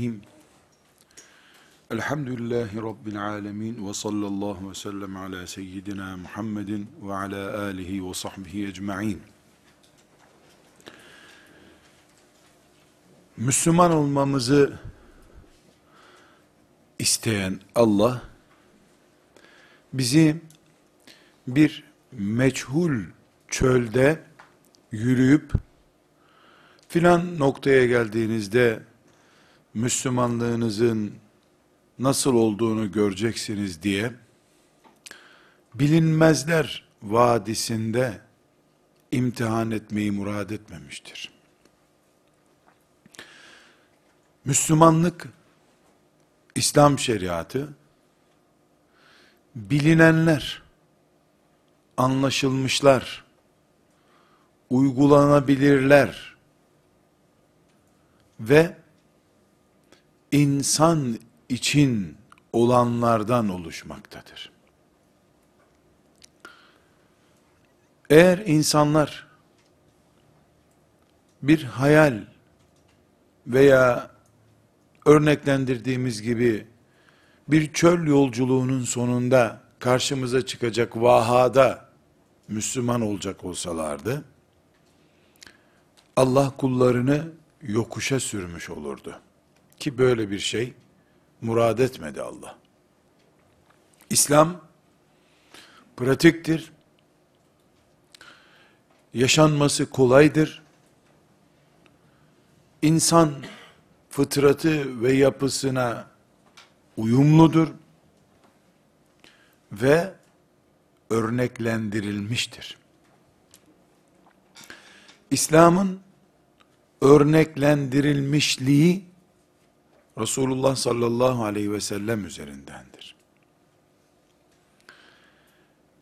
Bismillahirrahmanirrahim. Elhamdülillahi Rabbil alemin ve sallallahu ve sellem ala seyyidina Muhammedin ve ala alihi ve sahbihi ecma'in. Müslüman olmamızı isteyen Allah, bizi bir meçhul çölde yürüyüp, filan noktaya geldiğinizde, Müslümanlığınızın nasıl olduğunu göreceksiniz diye, bilinmezler vadisinde imtihan etmeyi murad etmemiştir. Müslümanlık, İslam şeriatı, bilinenler, anlaşılmışlar, uygulanabilirler ve insan için olanlardan oluşmaktadır. Eğer insanlar bir hayal veya örneklendirdiğimiz gibi bir çöl yolculuğunun sonunda karşımıza çıkacak vahada Müslüman olacak olsalardı, Allah kullarını yokuşa sürmüş olurdu. Ki böyle bir şey murad etmedi Allah. İslam pratiktir. Yaşanması kolaydır. İnsan fıtratı ve yapısına uyumludur ve örneklendirilmiştir. İslam'ın örneklendirilmişliği Resulullah sallallahu aleyhi ve sellem üzerindendir.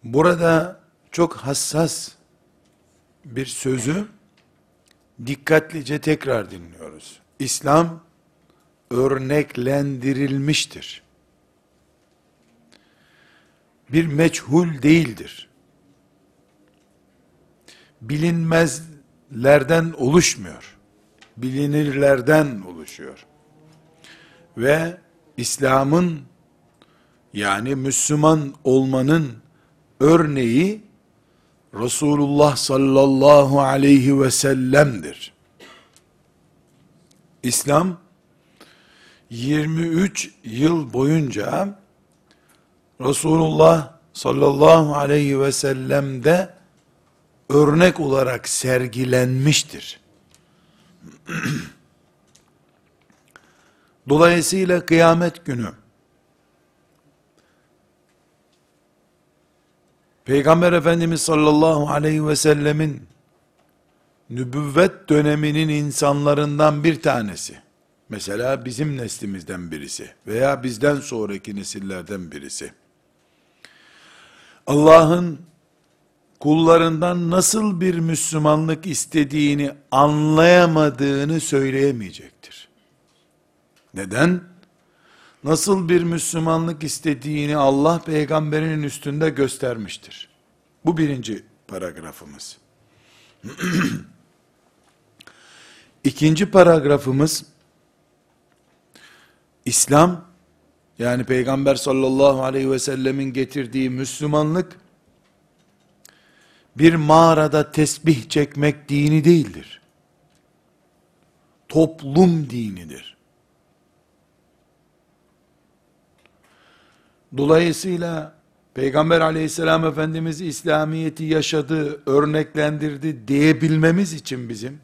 Burada çok hassas bir sözü dikkatlice tekrar dinliyoruz. İslam örneklendirilmiştir. Bir meçhul değildir. Bilinmezlerden oluşmuyor. Bilinirlerden oluşuyor. Ve İslam'ın yani Müslüman olmanın örneği Resulullah sallallahu aleyhi ve sellem'dir. İslam 23 yıl boyunca Resulullah sallallahu aleyhi ve sellem'de örnek olarak sergilenmiştir. Dolayısıyla kıyamet günü. Peygamber Efendimiz sallallahu aleyhi ve sellemin nübüvvet döneminin insanlarından bir tanesi, mesela bizim neslimizden birisi veya bizden sonraki nesillerden birisi, Allah'ın kullarından nasıl bir Müslümanlık istediğini anlayamadığını söyleyemeyecektir. Neden? Nasıl bir Müslümanlık istediğini Allah peygamberinin üstünde göstermiştir. Bu birinci paragrafımız. İkinci paragrafımız, İslam, yani Peygamber sallallahu aleyhi ve sellemin getirdiği Müslümanlık, bir mağarada tesbih çekmek dini değildir. Toplum dinidir. Dolayısıyla Peygamber aleyhisselam Efendimiz İslamiyet'i yaşadı, örneklendirdi diyebilmemiz için bizim,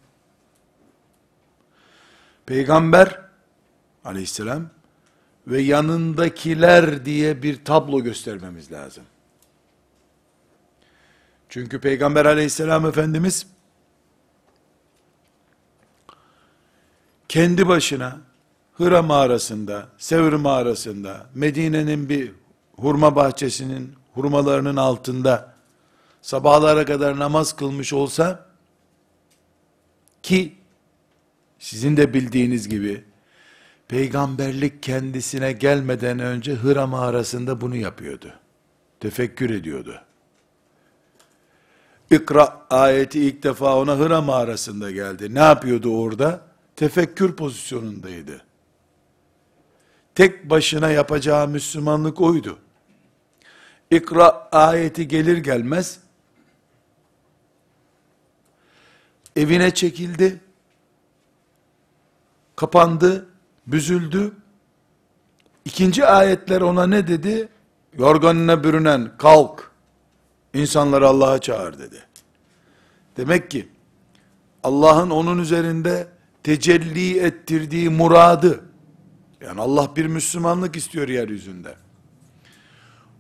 Peygamber aleyhisselam ve yanındakiler diye bir tablo göstermemiz lazım. Çünkü Peygamber aleyhisselam Efendimiz kendi başına Hıra mağarasında, Sevr mağarasında, Medine'nin bir hurma bahçesinin hurmalarının altında sabahlara kadar namaz kılmış olsa ki sizin de bildiğiniz gibi peygamberlik kendisine gelmeden önce Hıra mağarasında bunu yapıyordu. Tefekkür ediyordu. İkra ayeti ilk defa ona Hıra mağarasında geldi. Ne yapıyordu orada? tefekkür pozisyonundaydı. Tek başına yapacağı Müslümanlık oydu. İkra ayeti gelir gelmez evine çekildi, kapandı, büzüldü. İkinci ayetler ona ne dedi? Yorganına bürünen kalk, insanları Allah'a çağır dedi. Demek ki Allah'ın onun üzerinde tecelli ettirdiği muradı, yani Allah bir Müslümanlık istiyor yeryüzünde.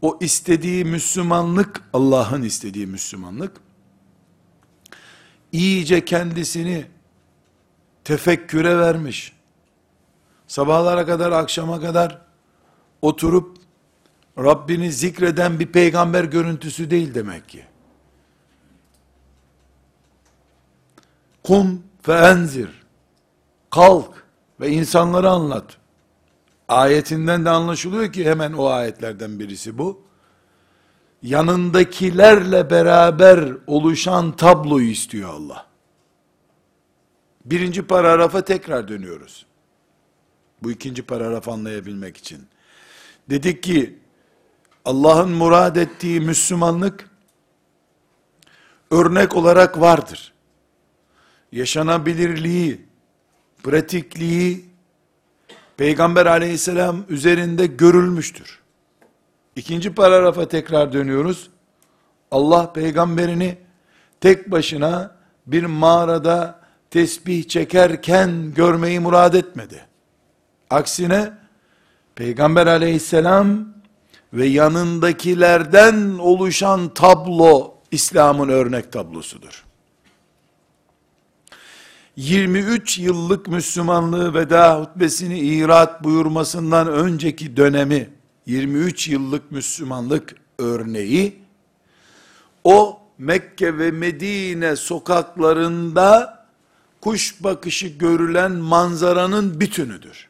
O istediği Müslümanlık, Allah'ın istediği Müslümanlık, iyice kendisini tefekküre vermiş. Sabahlara kadar, akşama kadar oturup Rabbini zikreden bir peygamber görüntüsü değil demek ki. Kum ve enzir. Kalk ve insanları anlat. Ayetinden de anlaşılıyor ki hemen o ayetlerden birisi bu. Yanındakilerle beraber oluşan tabloyu istiyor Allah. Birinci paragrafa tekrar dönüyoruz. Bu ikinci paragrafı anlayabilmek için. Dedik ki Allah'ın murad ettiği Müslümanlık örnek olarak vardır. Yaşanabilirliği, pratikliği Peygamber aleyhisselam üzerinde görülmüştür. İkinci paragrafa tekrar dönüyoruz. Allah peygamberini tek başına bir mağarada tesbih çekerken görmeyi murad etmedi. Aksine Peygamber aleyhisselam ve yanındakilerden oluşan tablo İslam'ın örnek tablosudur. 23 yıllık Müslümanlığı veda hutbesini irat buyurmasından önceki dönemi 23 yıllık Müslümanlık örneği o Mekke ve Medine sokaklarında kuş bakışı görülen manzaranın bütünüdür.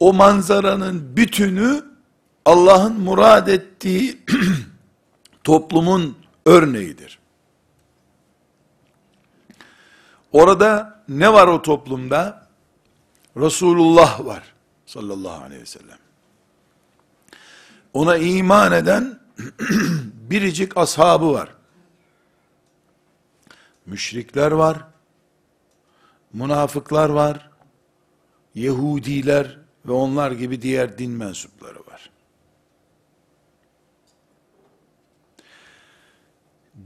O manzaranın bütünü Allah'ın murad ettiği toplumun örneğidir. Orada ne var o toplumda? Resulullah var sallallahu aleyhi ve sellem. Ona iman eden biricik ashabı var. Müşrikler var. Münafıklar var. Yahudiler ve onlar gibi diğer din mensupları var.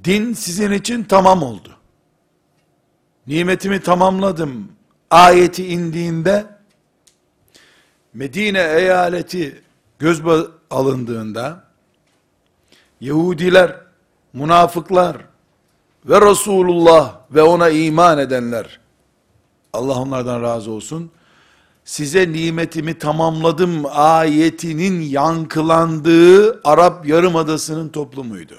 Din sizin için tamam oldu. Nimetimi tamamladım ayeti indiğinde Medine eyaleti göz alındığında Yahudiler, münafıklar ve Resulullah ve ona iman edenler Allah onlardan razı olsun size nimetimi tamamladım ayetinin yankılandığı Arap Yarımadası'nın toplumuydu.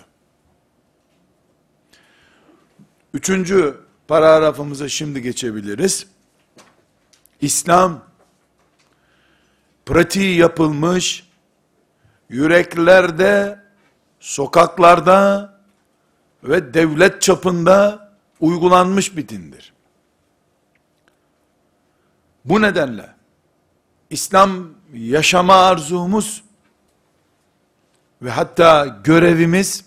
Üçüncü paragrafımıza şimdi geçebiliriz. İslam pratiği yapılmış, yüreklerde, sokaklarda ve devlet çapında uygulanmış bir dindir. Bu nedenle İslam yaşama arzumuz ve hatta görevimiz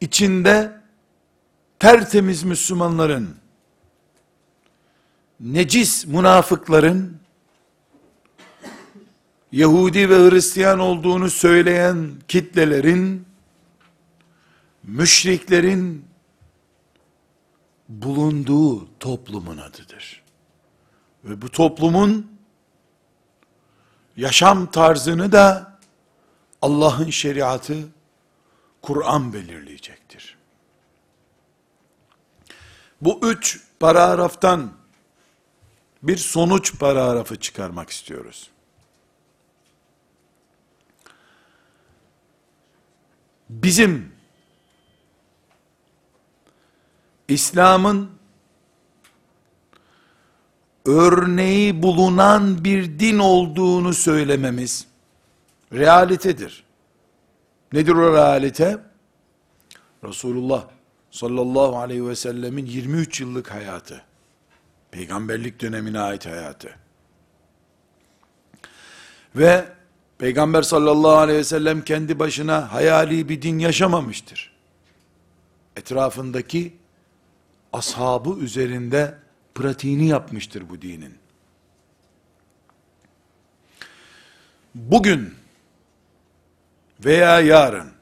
içinde tertemiz Müslümanların necis münafıkların Yahudi ve Hristiyan olduğunu söyleyen kitlelerin müşriklerin bulunduğu toplumun adıdır. Ve bu toplumun yaşam tarzını da Allah'ın şeriatı Kur'an belirleyecektir. Bu üç paragraftan bir sonuç paragrafı çıkarmak istiyoruz. Bizim İslam'ın örneği bulunan bir din olduğunu söylememiz realitedir. Nedir o realite? Resulullah sallallahu aleyhi ve sellemin 23 yıllık hayatı. Peygamberlik dönemine ait hayatı. Ve Peygamber sallallahu aleyhi ve sellem kendi başına hayali bir din yaşamamıştır. Etrafındaki ashabı üzerinde pratiğini yapmıştır bu dinin. Bugün veya yarın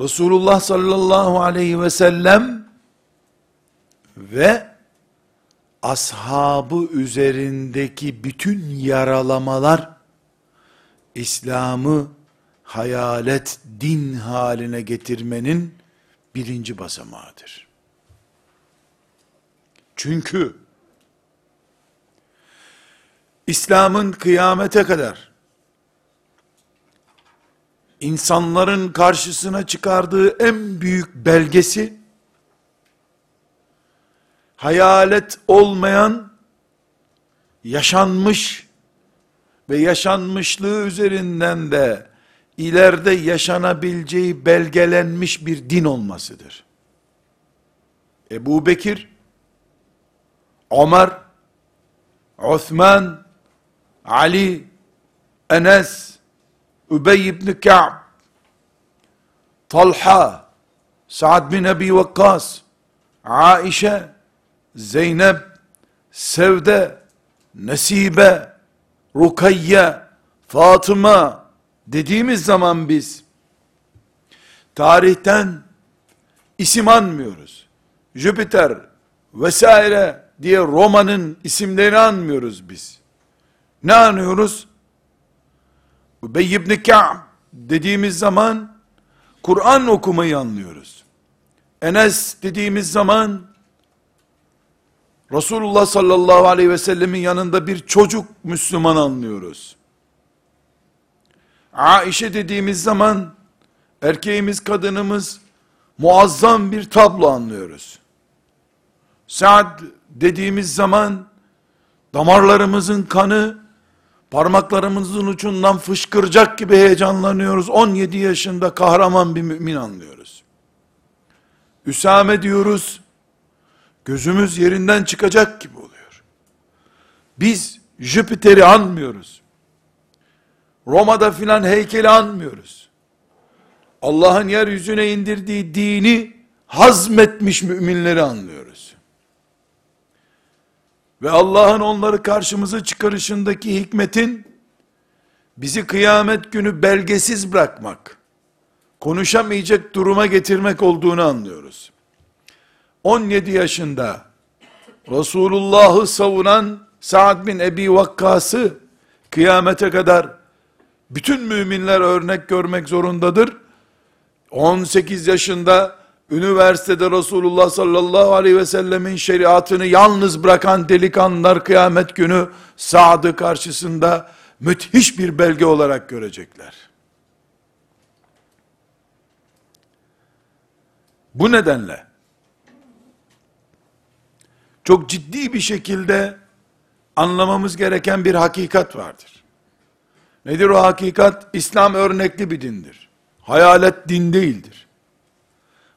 Resulullah sallallahu aleyhi ve sellem ve ashabı üzerindeki bütün yaralamalar İslam'ı hayalet din haline getirmenin birinci basamağıdır. Çünkü İslam'ın kıyamete kadar insanların karşısına çıkardığı en büyük belgesi hayalet olmayan yaşanmış ve yaşanmışlığı üzerinden de ileride yaşanabileceği belgelenmiş bir din olmasıdır. Ebu Bekir, Ömer, Osman, Ali, Enes, Übey ibn Ka'b, Talha, Sa'd bin Ebi Vakkas, Aişe, Zeynep, Sevde, Nesibe, Rukayye, Fatıma dediğimiz zaman biz tarihten isim anmıyoruz. Jüpiter vesaire diye Roma'nın isimlerini anmıyoruz biz. Ne anıyoruz? Übey ibn Ka'b dediğimiz zaman Kur'an okumayı anlıyoruz. Enes dediğimiz zaman Resulullah sallallahu aleyhi ve sellemin yanında bir çocuk Müslüman anlıyoruz. Aişe dediğimiz zaman erkeğimiz kadınımız muazzam bir tablo anlıyoruz. Saad dediğimiz zaman damarlarımızın kanı parmaklarımızın ucundan fışkıracak gibi heyecanlanıyoruz. 17 yaşında kahraman bir mümin anlıyoruz. Üsame diyoruz. Gözümüz yerinden çıkacak gibi oluyor. Biz Jüpiter'i anmıyoruz. Roma'da filan heykeli anmıyoruz. Allah'ın yeryüzüne indirdiği dini hazmetmiş müminleri anlıyoruz. Ve Allah'ın onları karşımıza çıkarışındaki hikmetin bizi kıyamet günü belgesiz bırakmak, konuşamayacak duruma getirmek olduğunu anlıyoruz. 17 yaşında Resulullah'ı savunan Sa'd bin Ebi Vakkas'ı kıyamete kadar bütün müminler örnek görmek zorundadır. 18 yaşında üniversitede Resulullah sallallahu aleyhi ve sellemin şeriatını yalnız bırakan delikanlılar kıyamet günü Sa'd'ı karşısında müthiş bir belge olarak görecekler. Bu nedenle çok ciddi bir şekilde anlamamız gereken bir hakikat vardır. Nedir o hakikat? İslam örnekli bir dindir. Hayalet din değildir.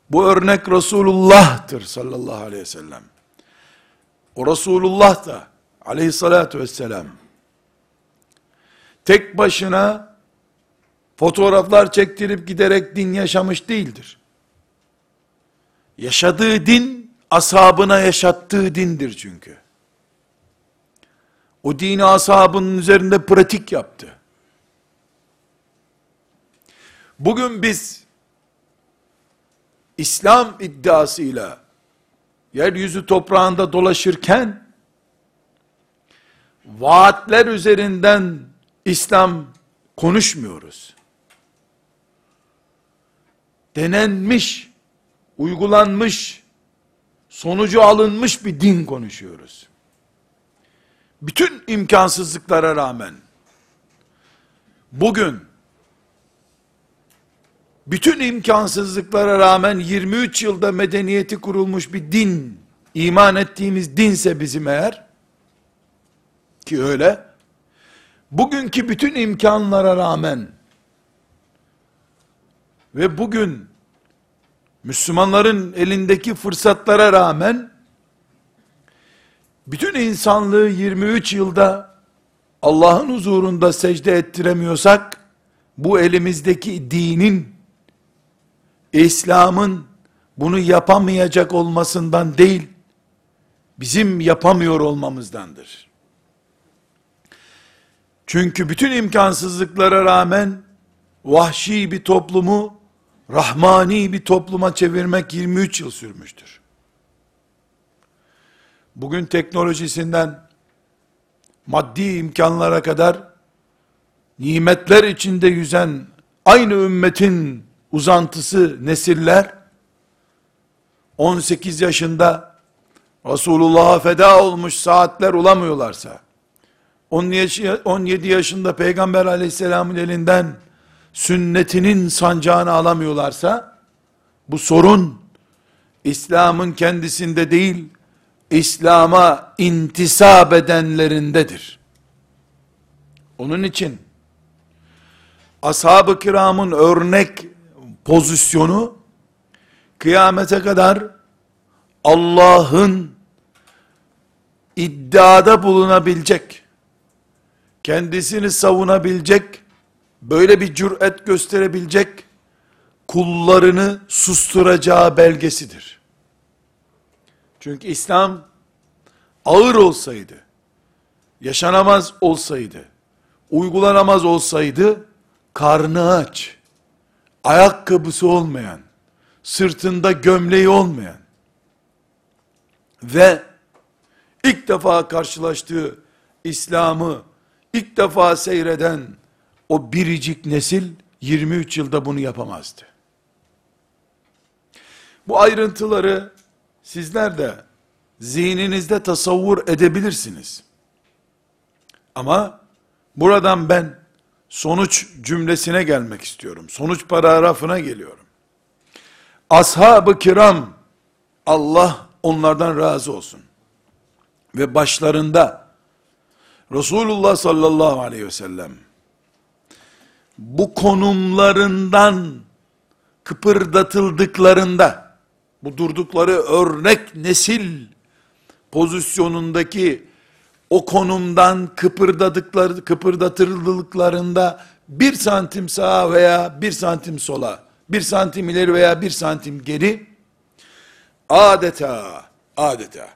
Bu örnek Resulullah'tır sallallahu aleyhi ve sellem. O Resulullah da aleyhissalatu vesselam tek başına fotoğraflar çektirip giderek din yaşamış değildir. Yaşadığı din ashabına yaşattığı dindir çünkü. O dini ashabının üzerinde pratik yaptı. Bugün biz İslam iddiasıyla yeryüzü toprağında dolaşırken vaatler üzerinden İslam konuşmuyoruz. Denenmiş, uygulanmış, sonucu alınmış bir din konuşuyoruz. Bütün imkansızlıklara rağmen bugün bütün imkansızlıklara rağmen 23 yılda medeniyeti kurulmuş bir din, iman ettiğimiz dinse bizim eğer, ki öyle, bugünkü bütün imkanlara rağmen, Ve bugün Müslümanların elindeki fırsatlara rağmen bütün insanlığı 23 yılda Allah'ın huzurunda secde ettiremiyorsak bu elimizdeki dinin İslam'ın bunu yapamayacak olmasından değil bizim yapamıyor olmamızdandır. Çünkü bütün imkansızlıklara rağmen vahşi bir toplumu rahmani bir topluma çevirmek 23 yıl sürmüştür. Bugün teknolojisinden maddi imkanlara kadar nimetler içinde yüzen aynı ümmetin uzantısı nesiller 18 yaşında Resulullah'a feda olmuş saatler olamıyorlarsa 17 yaşında Peygamber aleyhisselamın elinden sünnetinin sancağını alamıyorlarsa, bu sorun, İslam'ın kendisinde değil, İslam'a intisap edenlerindedir. Onun için, ashab-ı kiramın örnek pozisyonu, kıyamete kadar, Allah'ın iddiada bulunabilecek, kendisini savunabilecek, böyle bir cüret gösterebilecek kullarını susturacağı belgesidir. Çünkü İslam ağır olsaydı, yaşanamaz olsaydı, uygulanamaz olsaydı, karnı aç, ayakkabısı olmayan, sırtında gömleği olmayan ve ilk defa karşılaştığı İslam'ı ilk defa seyreden o biricik nesil 23 yılda bunu yapamazdı. Bu ayrıntıları sizler de zihninizde tasavvur edebilirsiniz. Ama buradan ben sonuç cümlesine gelmek istiyorum. Sonuç paragrafına geliyorum. Ashab-ı kiram Allah onlardan razı olsun. Ve başlarında Resulullah sallallahu aleyhi ve sellem bu konumlarından kıpırdatıldıklarında, bu durdukları örnek nesil pozisyonundaki o konumdan kıpırdadıkları, kıpırdatıldıklarında bir santim sağa veya bir santim sola, bir santim ileri veya bir santim geri, adeta, adeta,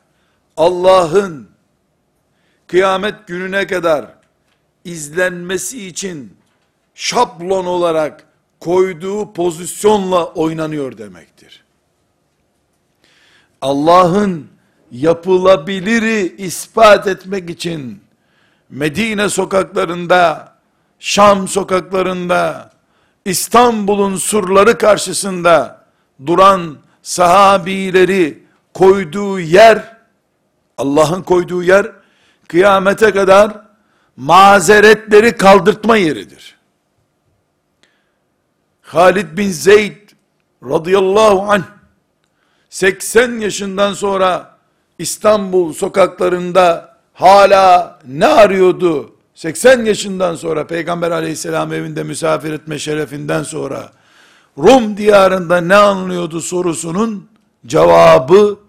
Allah'ın kıyamet gününe kadar izlenmesi için şablon olarak koyduğu pozisyonla oynanıyor demektir. Allah'ın yapılabiliri ispat etmek için Medine sokaklarında, Şam sokaklarında, İstanbul'un surları karşısında duran sahabileri koyduğu yer, Allah'ın koyduğu yer, kıyamete kadar mazeretleri kaldırtma yeridir. Halid bin Zeyd radıyallahu anh 80 yaşından sonra İstanbul sokaklarında hala ne arıyordu? 80 yaşından sonra Peygamber aleyhisselam evinde misafir etme şerefinden sonra Rum diyarında ne anlıyordu sorusunun cevabı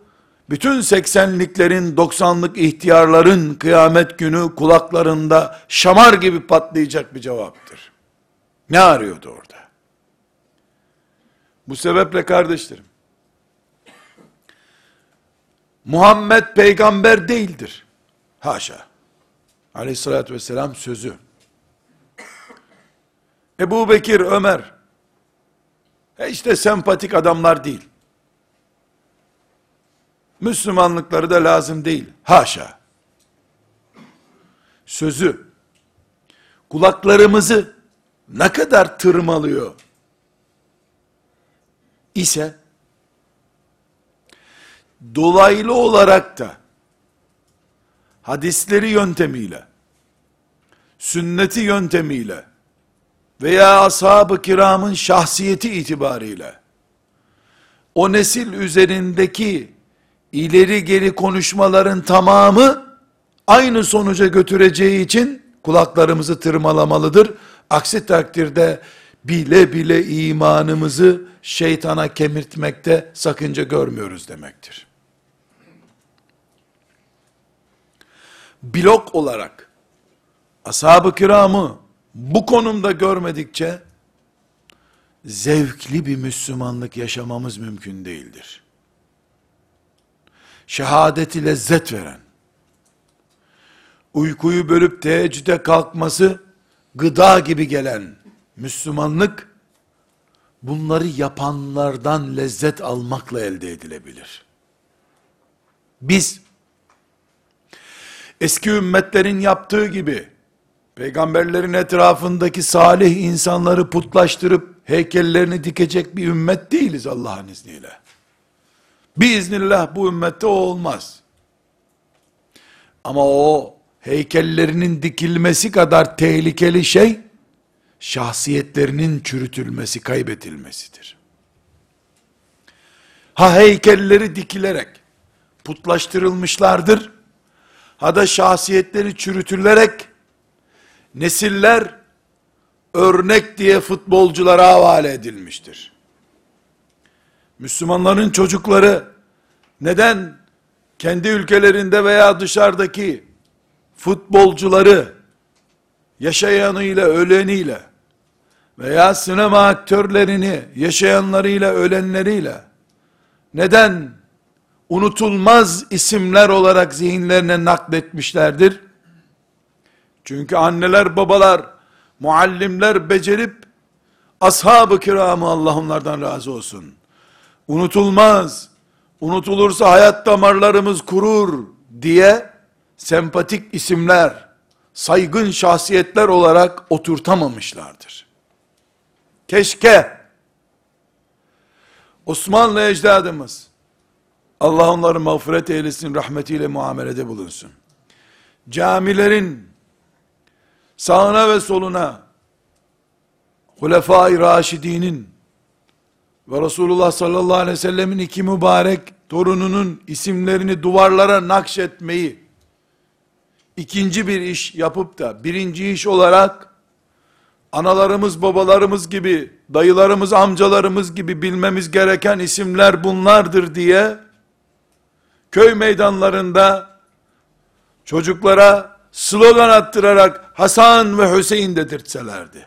bütün 80'liklerin 90'lık ihtiyarların kıyamet günü kulaklarında şamar gibi patlayacak bir cevaptır. Ne arıyordu orada? Bu sebeple kardeşlerim, Muhammed peygamber değildir. Haşa. Aleyhissalatü vesselam sözü. Ebu Bekir, Ömer, e işte sempatik adamlar değil. Müslümanlıkları da lazım değil. Haşa. Sözü, kulaklarımızı ne kadar tırmalıyor ise, dolaylı olarak da, hadisleri yöntemiyle, sünneti yöntemiyle, veya ashab-ı kiramın şahsiyeti itibariyle, o nesil üzerindeki ileri geri konuşmaların tamamı aynı sonuca götüreceği için kulaklarımızı tırmalamalıdır. Aksi takdirde bile bile imanımızı şeytana kemirtmekte sakınca görmüyoruz demektir. Blok olarak ashab-ı kiramı bu konumda görmedikçe zevkli bir Müslümanlık yaşamamız mümkün değildir. Şehadeti lezzet veren, uykuyu bölüp teheccüde kalkması gıda gibi gelen Müslümanlık, bunları yapanlardan lezzet almakla elde edilebilir. Biz, eski ümmetlerin yaptığı gibi, peygamberlerin etrafındaki salih insanları putlaştırıp, heykellerini dikecek bir ümmet değiliz Allah'ın izniyle. Biiznillah bu ümmette o olmaz. Ama o heykellerinin dikilmesi kadar tehlikeli şey, şahsiyetlerinin çürütülmesi, kaybetilmesidir. Ha heykelleri dikilerek putlaştırılmışlardır, ha da şahsiyetleri çürütülerek nesiller örnek diye futbolculara havale edilmiştir. Müslümanların çocukları neden kendi ülkelerinde veya dışarıdaki futbolcuları yaşayanıyla öleniyle veya sinema aktörlerini yaşayanlarıyla ölenleriyle neden unutulmaz isimler olarak zihinlerine nakletmişlerdir? Çünkü anneler babalar muallimler becerip ashab-ı kiramı Allah onlardan razı olsun. Unutulmaz, unutulursa hayat damarlarımız kurur diye sempatik isimler, saygın şahsiyetler olarak oturtamamışlardır. Keşke Osmanlı ecdadımız Allah onları mağfiret eylesin, rahmetiyle muamelede bulunsun. Camilerin sağına ve soluna Hulefai Raşidinin ve Resulullah sallallahu aleyhi ve sellemin iki mübarek torununun isimlerini duvarlara nakşetmeyi ikinci bir iş yapıp da birinci iş olarak analarımız babalarımız gibi dayılarımız amcalarımız gibi bilmemiz gereken isimler bunlardır diye köy meydanlarında çocuklara slogan attırarak Hasan ve Hüseyin dedirtselerdi.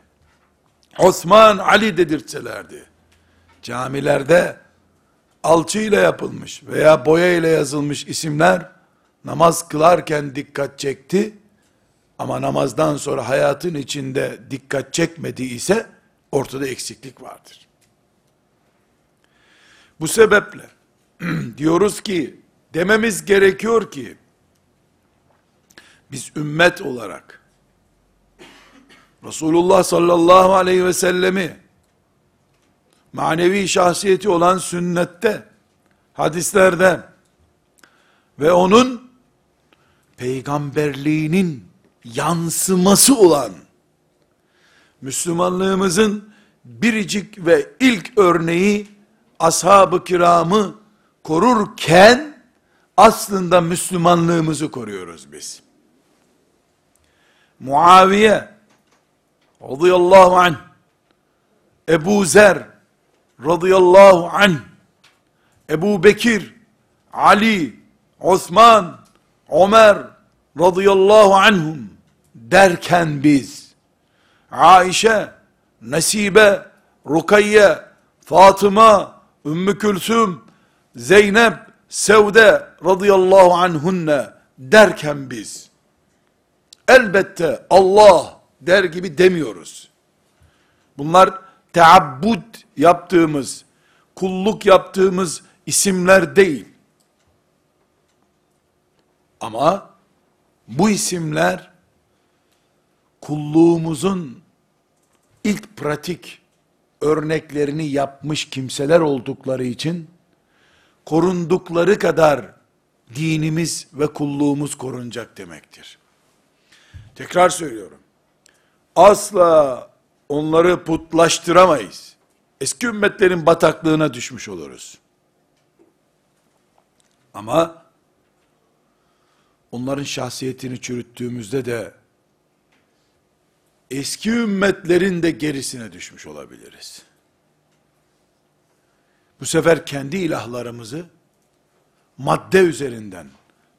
Osman, Ali dedirtselerdi. Camilerde alçıyla yapılmış veya boya ile yazılmış isimler namaz kılarken dikkat çekti ama namazdan sonra hayatın içinde dikkat çekmediyse ortada eksiklik vardır. Bu sebeple diyoruz ki dememiz gerekiyor ki biz ümmet olarak Resulullah sallallahu aleyhi ve sellemi manevi şahsiyeti olan sünnette hadislerde ve onun peygamberliğinin yansıması olan Müslümanlığımızın biricik ve ilk örneği ashab-ı kiramı korurken aslında Müslümanlığımızı koruyoruz biz. Muaviye radıyallahu anh Ebu Zer radıyallahu anh Ebu Bekir Ali Osman Ömer radıyallahu anhum derken biz Aişe, Nesibe, Rukayye, Fatıma, Ümmü Külsüm, Zeynep, Sevde radıyallahu anhunne derken biz elbette Allah der gibi demiyoruz. Bunlar teabbud yaptığımız, kulluk yaptığımız isimler değil. Ama bu isimler kulluğumuzun ilk pratik örneklerini yapmış kimseler oldukları için korundukları kadar dinimiz ve kulluğumuz korunacak demektir. Tekrar söylüyorum. Asla onları putlaştıramayız. Eski ümmetlerin bataklığına düşmüş oluruz. Ama onların şahsiyetini çürüttüğümüzde de eski ümmetlerin de gerisine düşmüş olabiliriz. Bu sefer kendi ilahlarımızı madde üzerinden,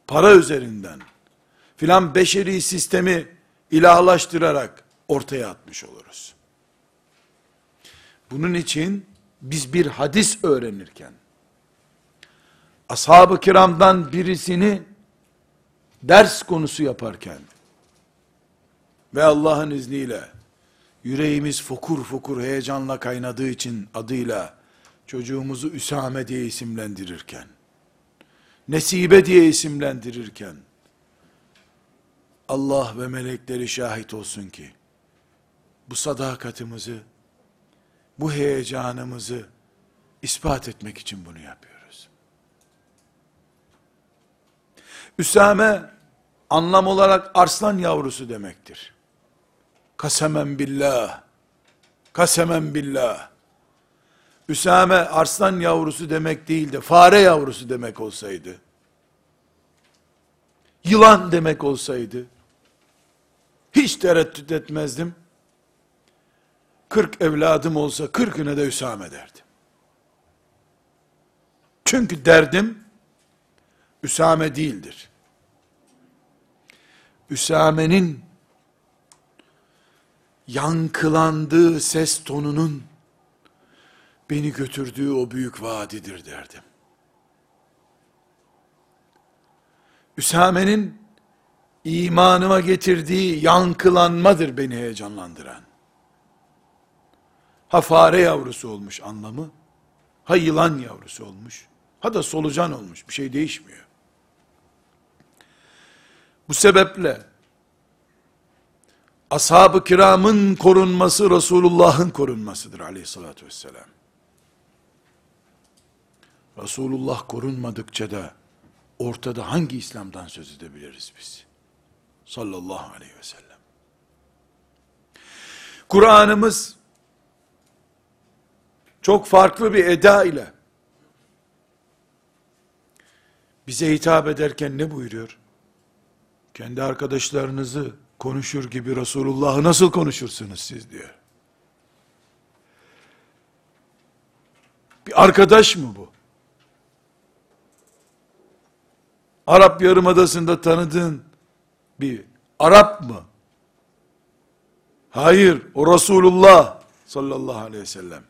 para üzerinden filan beşeri sistemi ilahlaştırarak ortaya atmış oluruz. Bunun için biz bir hadis öğrenirken ashab-ı kiramdan birisini ders konusu yaparken ve Allah'ın izniyle yüreğimiz fokur fokur heyecanla kaynadığı için adıyla çocuğumuzu Üsame diye isimlendirirken Nesibe diye isimlendirirken Allah ve melekleri şahit olsun ki bu sadakatimizi bu heyecanımızı ispat etmek için bunu yapıyoruz. Üsame anlam olarak arslan yavrusu demektir. Kasemen billah. Kasemen billah. Üsame arslan yavrusu demek değil de fare yavrusu demek olsaydı, yılan demek olsaydı, hiç tereddüt etmezdim. Kırk evladım olsa kırkına da Üsame derdim. Çünkü derdim, Üsame değildir. Üsame'nin yankılandığı ses tonunun beni götürdüğü o büyük vadidir derdim. Üsame'nin imanıma getirdiği yankılanmadır beni heyecanlandıran. Ha fare yavrusu olmuş anlamı, ha yılan yavrusu olmuş, ha da solucan olmuş, bir şey değişmiyor. Bu sebeple, ashab-ı kiramın korunması Resulullah'ın korunmasıdır aleyhissalatü vesselam. Resulullah korunmadıkça da ortada hangi İslam'dan söz edebiliriz biz? Sallallahu aleyhi ve sellem. Kur'an'ımız çok farklı bir eda ile bize hitap ederken ne buyuruyor? Kendi arkadaşlarınızı konuşur gibi Resulullah'ı nasıl konuşursunuz siz diyor. Bir arkadaş mı bu? Arap Yarımadası'nda tanıdığın bir Arap mı? Hayır, o Resulullah sallallahu aleyhi ve sellem.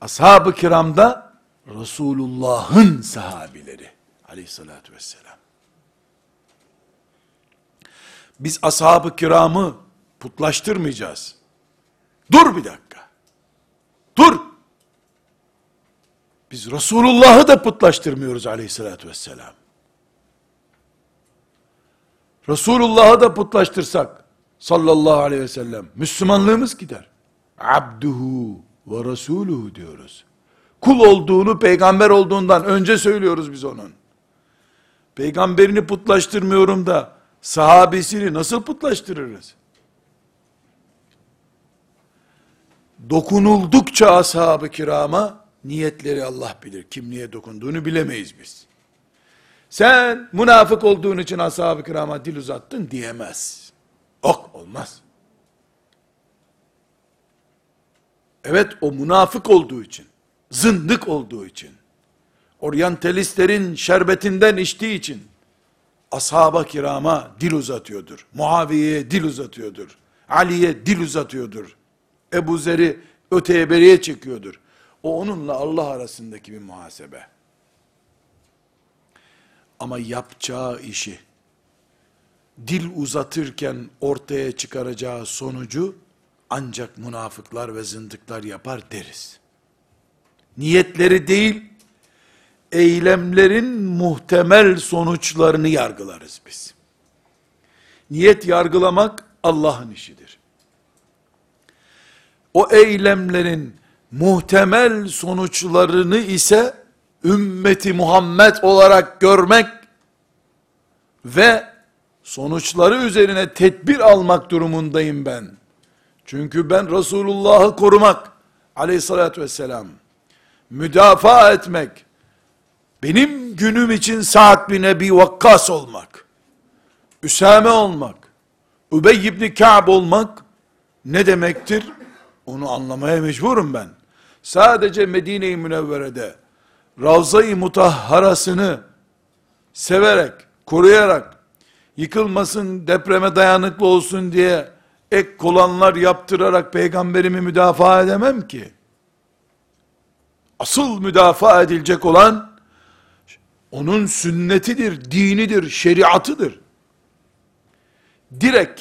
Ashab-ı kiramda Resulullah'ın sahabileri aleyhissalatü vesselam. Biz ashab-ı kiramı putlaştırmayacağız. Dur bir dakika. Dur. Biz Resulullah'ı da putlaştırmıyoruz aleyhissalatü vesselam. Resulullah'ı da putlaştırsak sallallahu aleyhi ve sellem Müslümanlığımız gider. Abduhu ve Resuluhu diyoruz. Kul olduğunu peygamber olduğundan önce söylüyoruz biz onun. Peygamberini putlaştırmıyorum da sahabesini nasıl putlaştırırız? Dokunuldukça ashab-ı kirama niyetleri Allah bilir. Kim niye dokunduğunu bilemeyiz biz. Sen münafık olduğun için ashab-ı kirama dil uzattın diyemez. Ok olmaz. Evet o münafık olduğu için, zındık olduğu için, oryantalistlerin şerbetinden içtiği için, ashab-ı kirama dil uzatıyordur. Muaviye'ye dil uzatıyordur. Ali'ye dil uzatıyordur. Ebu Zer'i öteye beriye çekiyordur. O onunla Allah arasındaki bir muhasebe. Ama yapacağı işi, dil uzatırken ortaya çıkaracağı sonucu, ancak münafıklar ve zındıklar yapar deriz. Niyetleri değil, eylemlerin muhtemel sonuçlarını yargılarız biz. Niyet yargılamak Allah'ın işidir. O eylemlerin muhtemel sonuçlarını ise ümmeti Muhammed olarak görmek ve sonuçları üzerine tedbir almak durumundayım ben. Çünkü ben Resulullah'ı korumak, aleyhissalatü vesselam, müdafaa etmek, benim günüm için Sa'd bin Ebi Vakkas olmak, Üsame olmak, Übey ibn Ka'b olmak, ne demektir? Onu anlamaya mecburum ben. Sadece Medine-i Münevvere'de Ravza-i Mutahharasını severek, koruyarak, yıkılmasın, depreme dayanıklı olsun diye ek kolanlar yaptırarak peygamberimi müdafaa edemem ki. Asıl müdafaa edilecek olan onun sünnetidir, dinidir, şeriatıdır. Direkt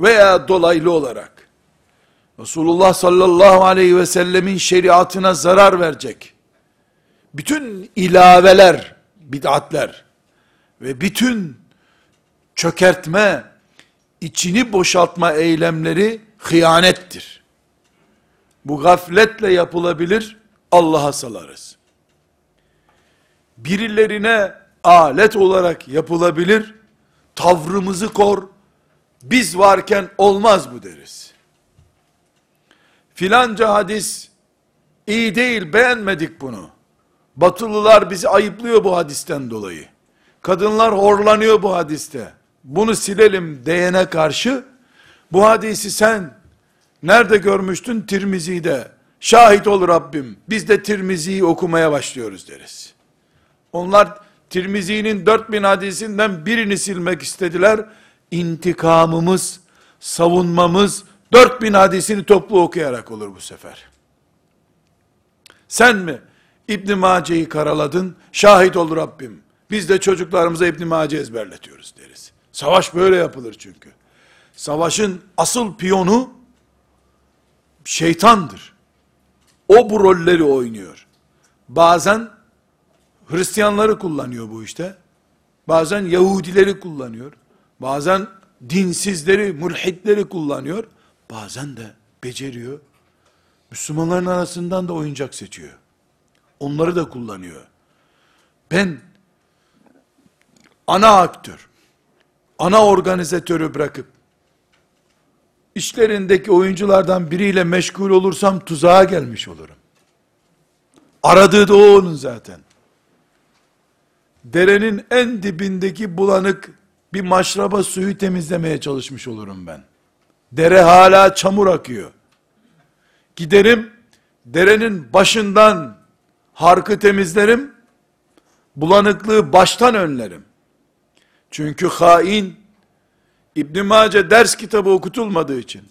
veya dolaylı olarak Resulullah sallallahu aleyhi ve sellemin şeriatına zarar verecek. Bütün ilaveler, bid'atler ve bütün çökertme, içini boşaltma eylemleri hıyanettir. Bu gafletle yapılabilir, Allah'a salarız. Birilerine alet olarak yapılabilir, tavrımızı kor, biz varken olmaz bu deriz. Filanca hadis iyi değil, beğenmedik bunu. Batılılar bizi ayıplıyor bu hadisten dolayı. Kadınlar horlanıyor bu hadiste. Bunu silelim diyene karşı bu hadisi sen nerede görmüştün? Tirmizi'de. Şahit ol Rabbim. Biz de Tirmizi'yi okumaya başlıyoruz deriz. Onlar Tirmizi'nin 4000 hadisinden birini silmek istediler. İntikamımız, savunmamız 4000 hadisini toplu okuyarak olur bu sefer. Sen mi İbn Mace'yi karaladın? Şahit ol Rabbim. Biz de çocuklarımıza İbn Mace ezberletiyoruz deriz. Savaş böyle yapılır çünkü. Savaşın asıl piyonu şeytandır. O bu rolleri oynuyor. Bazen Hristiyanları kullanıyor bu işte. Bazen Yahudileri kullanıyor. Bazen dinsizleri, mulhitleri kullanıyor. Bazen de beceriyor. Müslümanların arasından da oyuncak seçiyor. Onları da kullanıyor. Ben ana aktör, ana organizatörü bırakıp işlerindeki oyunculardan biriyle meşgul olursam tuzağa gelmiş olurum. Aradığı da o onun zaten. Derenin en dibindeki bulanık bir maşraba suyu temizlemeye çalışmış olurum ben. Dere hala çamur akıyor. Giderim, derenin başından harkı temizlerim, bulanıklığı baştan önlerim. Çünkü hain, İbn Mace ders kitabı okutulmadığı için,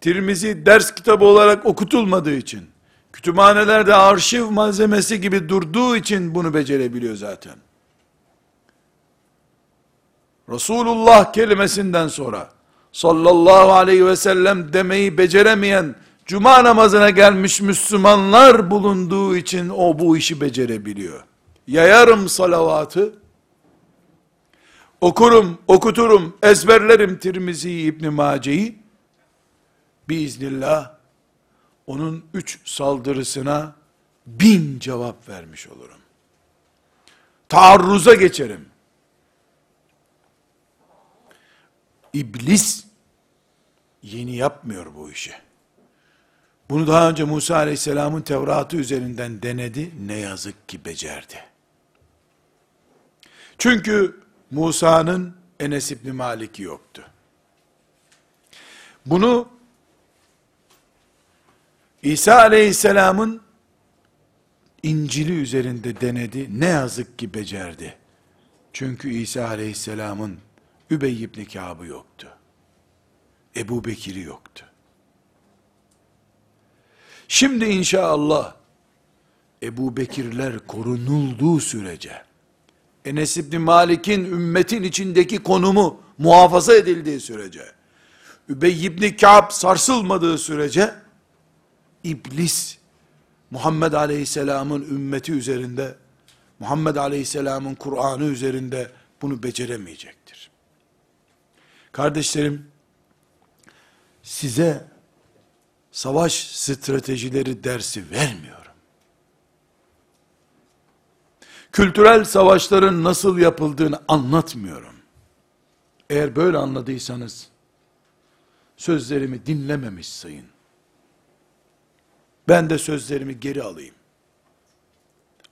Tirmizi ders kitabı olarak okutulmadığı için, kütüphanelerde arşiv malzemesi gibi durduğu için bunu becerebiliyor zaten. Resulullah kelimesinden sonra, sallallahu aleyhi ve sellem demeyi beceremeyen, cuma namazına gelmiş Müslümanlar bulunduğu için o bu işi becerebiliyor. Yayarım salavatı, okurum, okuturum, ezberlerim Tirmizi İbn Mace'yi, biiznillah, onun üç saldırısına bin cevap vermiş olurum. Taarruza geçerim. İblis, yeni yapmıyor bu işi. Bunu daha önce Musa Aleyhisselam'ın Tevrat'ı üzerinden denedi, ne yazık ki becerdi. Çünkü Musa'nın Enes İbni Malik'i yoktu. Bunu İsa Aleyhisselam'ın İncil'i üzerinde denedi. Ne yazık ki becerdi. Çünkü İsa Aleyhisselam'ın Übey ibn Kâb'ı yoktu. Ebu Bekir'i yoktu. Şimdi inşallah Ebu Bekirler korunulduğu sürece Enes İbni Malik'in ümmetin içindeki konumu muhafaza edildiği sürece Übey ibn Ka'b sarsılmadığı sürece iblis Muhammed Aleyhisselam'ın ümmeti üzerinde Muhammed Aleyhisselam'ın Kur'an'ı üzerinde bunu beceremeyecektir. Kardeşlerim size savaş stratejileri dersi vermiyorum. Kültürel savaşların nasıl yapıldığını anlatmıyorum. Eğer böyle anladıysanız, sözlerimi dinlememiş sayın. Ben de sözlerimi geri alayım.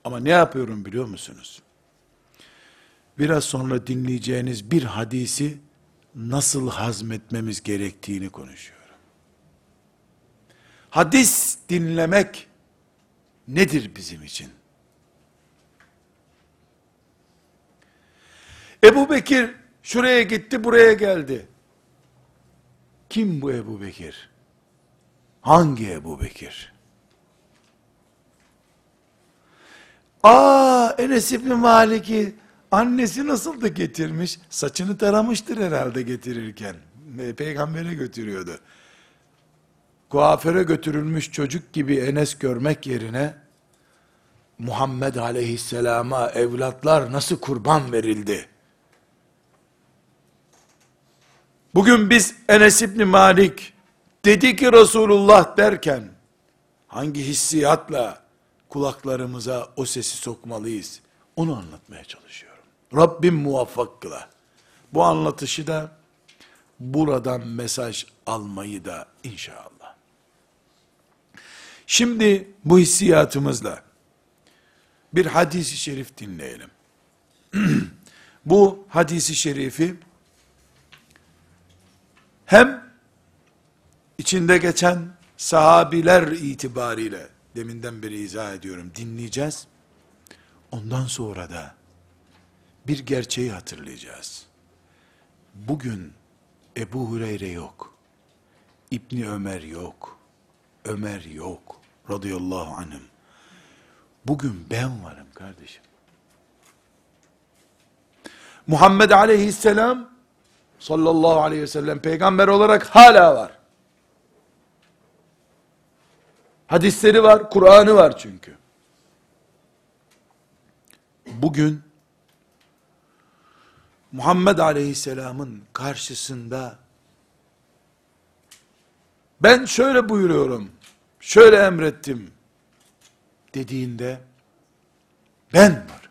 Ama ne yapıyorum biliyor musunuz? Biraz sonra dinleyeceğiniz bir hadisi nasıl hazmetmemiz gerektiğini konuşuyorum. Hadis dinlemek nedir bizim için? Ebu Bekir şuraya gitti buraya geldi. Kim bu Ebu Bekir? Hangi Ebu Bekir? Aa Enes İbni Malik'i annesi nasıl da getirmiş? Saçını taramıştır herhalde getirirken. Peygamber'e götürüyordu. Kuaföre götürülmüş çocuk gibi Enes görmek yerine Muhammed aleyhisselama evlatlar nasıl kurban verildi? Bugün biz Enes İbni Malik dedi ki Resulullah derken hangi hissiyatla kulaklarımıza o sesi sokmalıyız? Onu anlatmaya çalışıyorum. Rabbim muvaffak kıla. Bu anlatışı da buradan mesaj almayı da inşallah. Şimdi bu hissiyatımızla bir hadisi şerif dinleyelim. bu hadisi şerifi hem içinde geçen sahabiler itibariyle deminden beri izah ediyorum dinleyeceğiz. Ondan sonra da bir gerçeği hatırlayacağız. Bugün Ebu Hureyre yok. İbni Ömer yok. Ömer yok. Radıyallahu anhüm. Bugün ben varım kardeşim. Muhammed aleyhisselam sallallahu aleyhi ve sellem peygamber olarak hala var. Hadisleri var, Kur'an'ı var çünkü. Bugün Muhammed Aleyhisselam'ın karşısında ben şöyle buyuruyorum, şöyle emrettim dediğinde ben var.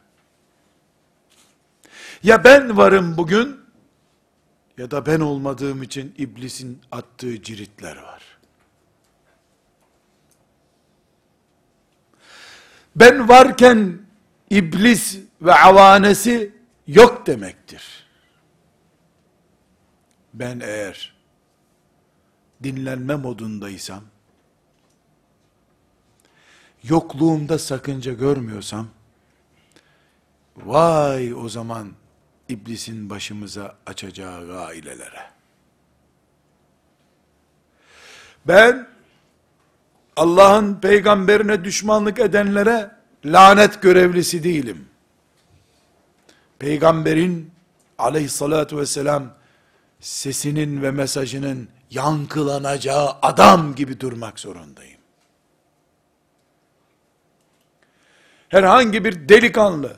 Ya ben varım bugün ya da ben olmadığım için iblisin attığı ciritler var. Ben varken iblis ve avanesi yok demektir. Ben eğer dinlenme modundaysam, yokluğumda sakınca görmüyorsam, vay o zaman iblisin başımıza açacağı gailelere. Ben Allah'ın peygamberine düşmanlık edenlere lanet görevlisi değilim. Peygamberin aleyhissalatu vesselam sesinin ve mesajının yankılanacağı adam gibi durmak zorundayım. Herhangi bir delikanlı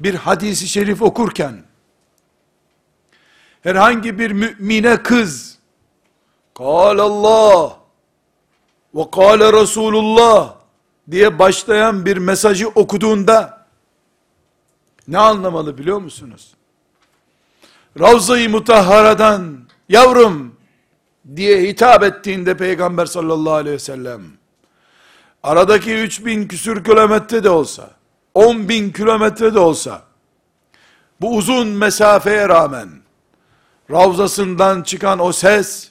bir hadisi şerif okurken herhangi bir mümine kız Kal Allah ve kâle Resulullah diye başlayan bir mesajı okuduğunda ne anlamalı biliyor musunuz? Ravza-i Mutahhara'dan yavrum diye hitap ettiğinde Peygamber sallallahu aleyhi ve sellem aradaki 3000 küsür kilometre de olsa 10 bin kilometre de olsa bu uzun mesafeye rağmen Ravzasından çıkan o ses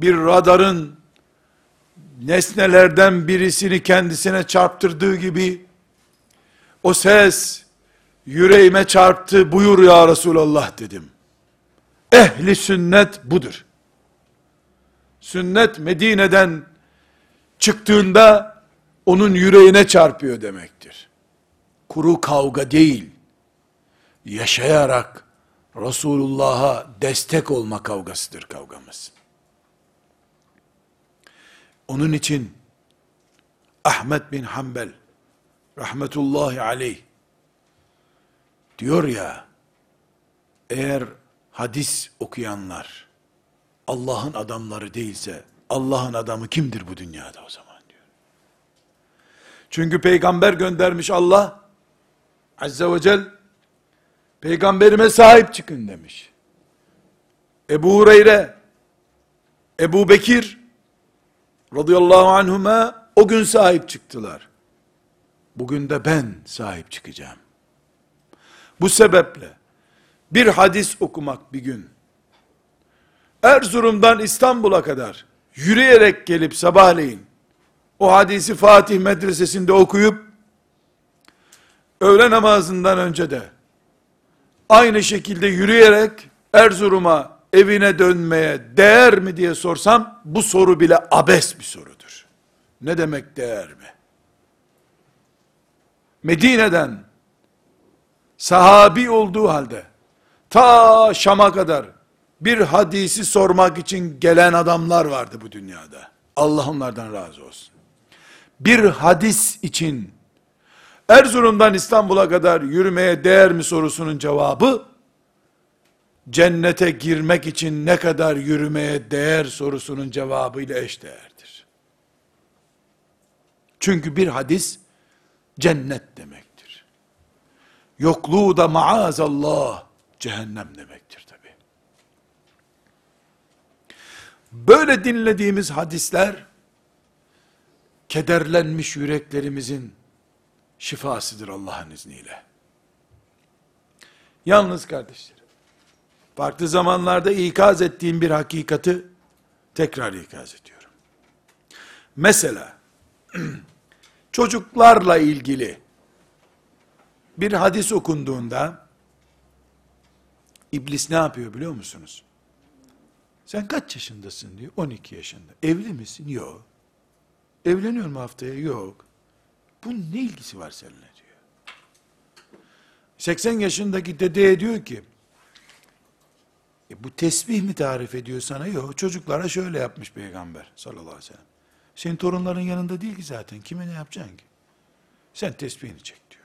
bir radarın nesnelerden birisini kendisine çarptırdığı gibi o ses yüreğime çarptı buyur ya Resulallah dedim. Ehli sünnet budur. Sünnet Medine'den çıktığında onun yüreğine çarpıyor demektir. Kuru kavga değil, yaşayarak Resulullah'a destek olma kavgasıdır kavgamız. Onun için Ahmet bin Hanbel rahmetullahi aleyh diyor ya eğer hadis okuyanlar Allah'ın adamları değilse Allah'ın adamı kimdir bu dünyada o zaman diyor. Çünkü peygamber göndermiş Allah Azze ve Celle peygamberime sahip çıkın demiş. Ebu Hureyre, Ebu Bekir, radıyallahu anhuma o gün sahip çıktılar. Bugün de ben sahip çıkacağım. Bu sebeple bir hadis okumak bir gün Erzurum'dan İstanbul'a kadar yürüyerek gelip sabahleyin o hadisi Fatih medresesinde okuyup öğle namazından önce de aynı şekilde yürüyerek Erzurum'a evine dönmeye değer mi diye sorsam bu soru bile abes bir sorudur. Ne demek değer mi? Medine'den sahabi olduğu halde ta Şam'a kadar bir hadisi sormak için gelen adamlar vardı bu dünyada. Allah onlardan razı olsun. Bir hadis için Erzurum'dan İstanbul'a kadar yürümeye değer mi sorusunun cevabı cennete girmek için ne kadar yürümeye değer sorusunun cevabıyla eşdeğerdir. Çünkü bir hadis cennet demektir. Yokluğu da maazallah cehennem demektir Böyle dinlediğimiz hadisler kederlenmiş yüreklerimizin şifasıdır Allah'ın izniyle. Yalnız kardeşlerim, farklı zamanlarda ikaz ettiğim bir hakikati tekrar ikaz ediyorum. Mesela, çocuklarla ilgili bir hadis okunduğunda, iblis ne yapıyor biliyor musunuz? Sen kaç yaşındasın diyor, 12 yaşında. Evli misin? Yok. Evleniyor mu haftaya? Yok. Bunun ne ilgisi var seninle diyor. 80 yaşındaki dedeye diyor ki, e bu tesbih mi tarif ediyor sana? Yok. Çocuklara şöyle yapmış peygamber sallallahu aleyhi ve sellem. Senin torunların yanında değil ki zaten. Kime ne yapacaksın ki? Sen tesbihini çek diyor.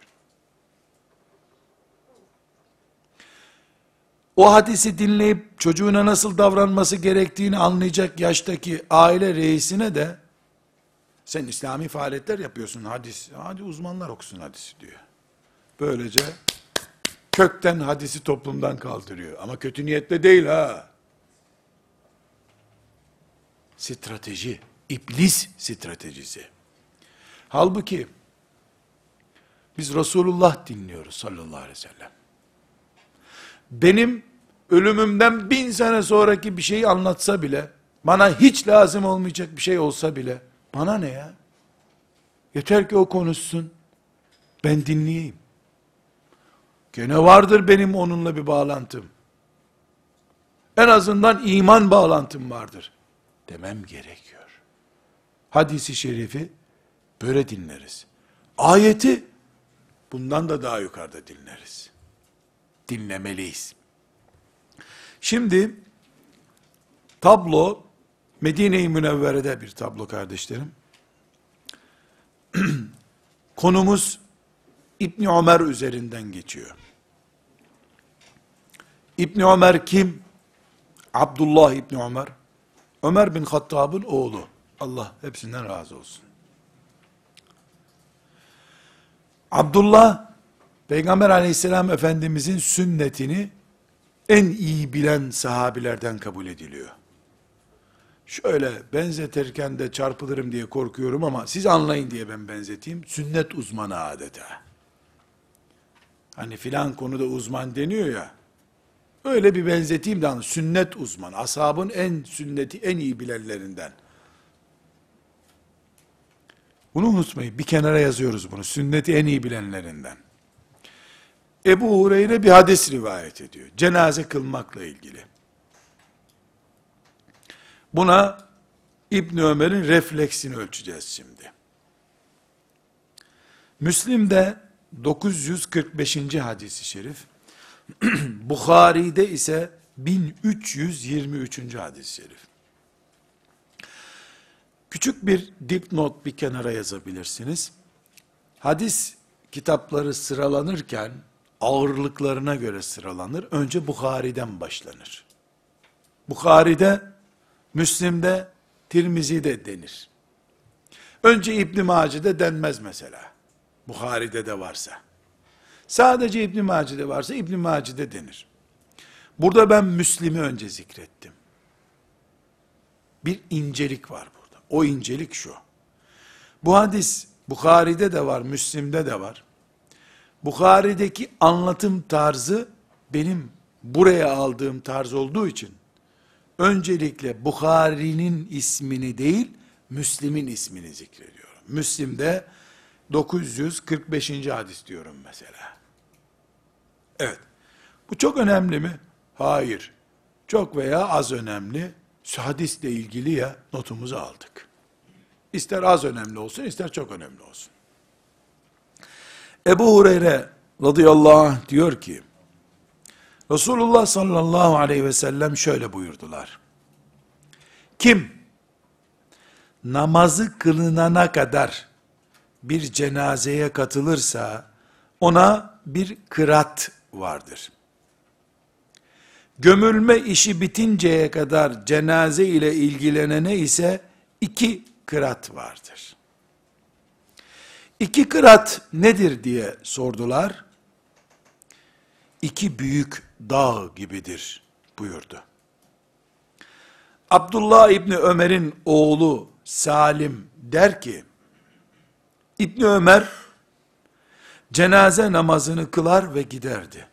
O hadisi dinleyip çocuğuna nasıl davranması gerektiğini anlayacak yaştaki aile reisine de sen İslami faaliyetler yapıyorsun hadis. Hadi uzmanlar okusun hadisi diyor. Böylece kökten hadisi toplumdan kaldırıyor. Ama kötü niyetle değil ha. Strateji, iblis stratejisi. Halbuki biz Resulullah dinliyoruz sallallahu aleyhi ve sellem. Benim ölümümden bin sene sonraki bir şeyi anlatsa bile, bana hiç lazım olmayacak bir şey olsa bile, bana ne ya? Yeter ki o konuşsun. Ben dinleyeyim. Gene vardır benim onunla bir bağlantım. En azından iman bağlantım vardır. Demem gerekiyor. Hadisi şerifi böyle dinleriz. Ayeti bundan da daha yukarıda dinleriz. Dinlemeliyiz. Şimdi tablo Medine-i Münevvere'de bir tablo kardeşlerim. Konumuz İbni Ömer üzerinden geçiyor. İbni Ömer kim? Abdullah İbni Ömer. Ömer bin Hattab'ın oğlu. Allah hepsinden razı olsun. Abdullah, Peygamber aleyhisselam efendimizin sünnetini en iyi bilen sahabilerden kabul ediliyor şöyle benzetirken de çarpılırım diye korkuyorum ama siz anlayın diye ben benzeteyim. Sünnet uzmanı adeta. Hani filan konuda uzman deniyor ya. Öyle bir benzeteyim de sünnet uzman. Ashabın en sünneti en iyi bilenlerinden. Bunu unutmayın. Bir kenara yazıyoruz bunu. Sünneti en iyi bilenlerinden. Ebu Hureyre bir hadis rivayet ediyor. Cenaze kılmakla ilgili. Buna İbn Ömer'in refleksini ölçeceğiz şimdi. Müslim'de 945. hadisi şerif, Bukhari'de ise 1323. hadis-i şerif. Küçük bir dipnot bir kenara yazabilirsiniz. Hadis kitapları sıralanırken ağırlıklarına göre sıralanır. Önce Bukhari'den başlanır. Bukhari'de Müslim'de, Tirmizi'de denir. Önce İbn Mace'de denmez mesela. Bukhari'de de varsa. Sadece İbn Mace'de varsa İbn Mace'de denir. Burada ben Müslim'i önce zikrettim. Bir incelik var burada. O incelik şu. Bu hadis Bukhari'de de var, Müslim'de de var. Bukhari'deki anlatım tarzı benim buraya aldığım tarz olduğu için öncelikle Bukhari'nin ismini değil, Müslim'in ismini zikrediyorum. Müslim'de 945. hadis diyorum mesela. Evet. Bu çok önemli mi? Hayır. Çok veya az önemli. Hadisle ilgili ya notumuzu aldık. İster az önemli olsun, ister çok önemli olsun. Ebu Hureyre radıyallahu anh diyor ki, Resulullah sallallahu aleyhi ve sellem şöyle buyurdular. Kim namazı kılınana kadar bir cenazeye katılırsa ona bir kırat vardır. Gömülme işi bitinceye kadar cenaze ile ilgilenene ise iki kırat vardır. İki kırat nedir diye sordular. İki büyük dağ gibidir buyurdu. Abdullah İbni Ömer'in oğlu Salim der ki, İbni Ömer cenaze namazını kılar ve giderdi.